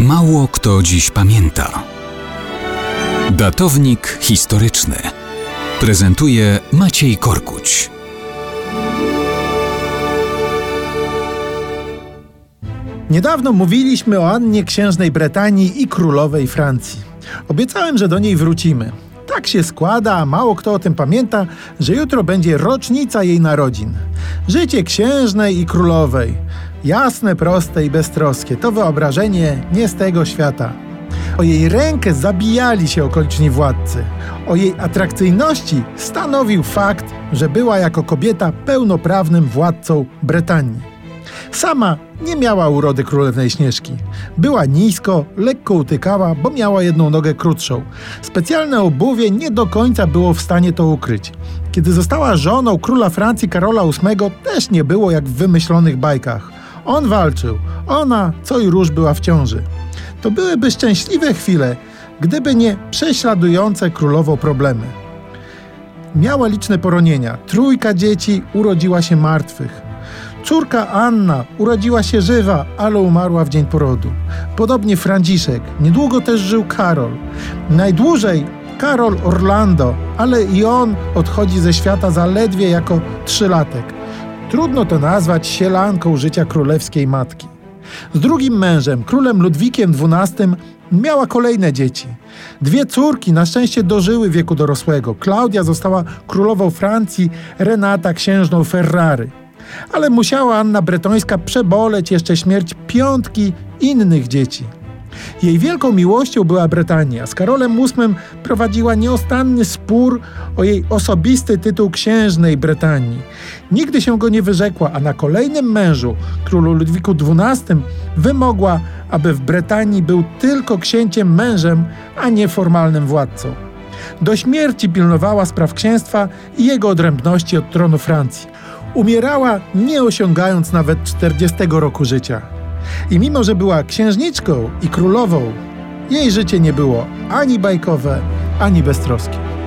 Mało kto dziś pamięta. Datownik historyczny prezentuje Maciej Korkuć. Niedawno mówiliśmy o Annie Księżnej Bretanii i Królowej Francji. Obiecałem, że do niej wrócimy. Tak się składa, mało kto o tym pamięta, że jutro będzie rocznica jej narodzin. Życie księżnej i królowej. Jasne, proste i beztroskie. To wyobrażenie nie z tego świata. O jej rękę zabijali się okoliczni władcy. O jej atrakcyjności stanowił fakt, że była jako kobieta pełnoprawnym władcą Brytanii. Sama nie miała urody królewnej Śnieżki. Była nisko, lekko utykała, bo miała jedną nogę krótszą. Specjalne obuwie nie do końca było w stanie to ukryć. Kiedy została żoną króla Francji Karola VIII, też nie było jak w wymyślonych bajkach. On walczył, ona co i róż była w ciąży. To byłyby szczęśliwe chwile, gdyby nie prześladujące królową problemy. Miała liczne poronienia. Trójka dzieci urodziła się martwych. Córka Anna urodziła się żywa, ale umarła w dzień porodu. Podobnie Franciszek. Niedługo też żył Karol. Najdłużej Karol Orlando, ale i on odchodzi ze świata zaledwie jako trzylatek. Trudno to nazwać sielanką życia królewskiej matki. Z drugim mężem, królem Ludwikiem XII, miała kolejne dzieci. Dwie córki na szczęście dożyły wieku dorosłego. Klaudia została królową Francji, Renata księżną Ferrary. Ale musiała Anna Bretońska przeboleć jeszcze śmierć piątki innych dzieci. Jej wielką miłością była Brytania. Z Karolem VIII prowadziła nieustanny spór o jej osobisty tytuł księżnej Brytanii. Nigdy się go nie wyrzekła, a na kolejnym mężu, królu Ludwiku XII, wymogła, aby w Brytanii był tylko księciem mężem, a nie formalnym władcą. Do śmierci pilnowała spraw księstwa i jego odrębności od tronu Francji. Umierała nie osiągając nawet 40 roku życia. I mimo, że była księżniczką i królową, jej życie nie było ani bajkowe, ani beztroskie.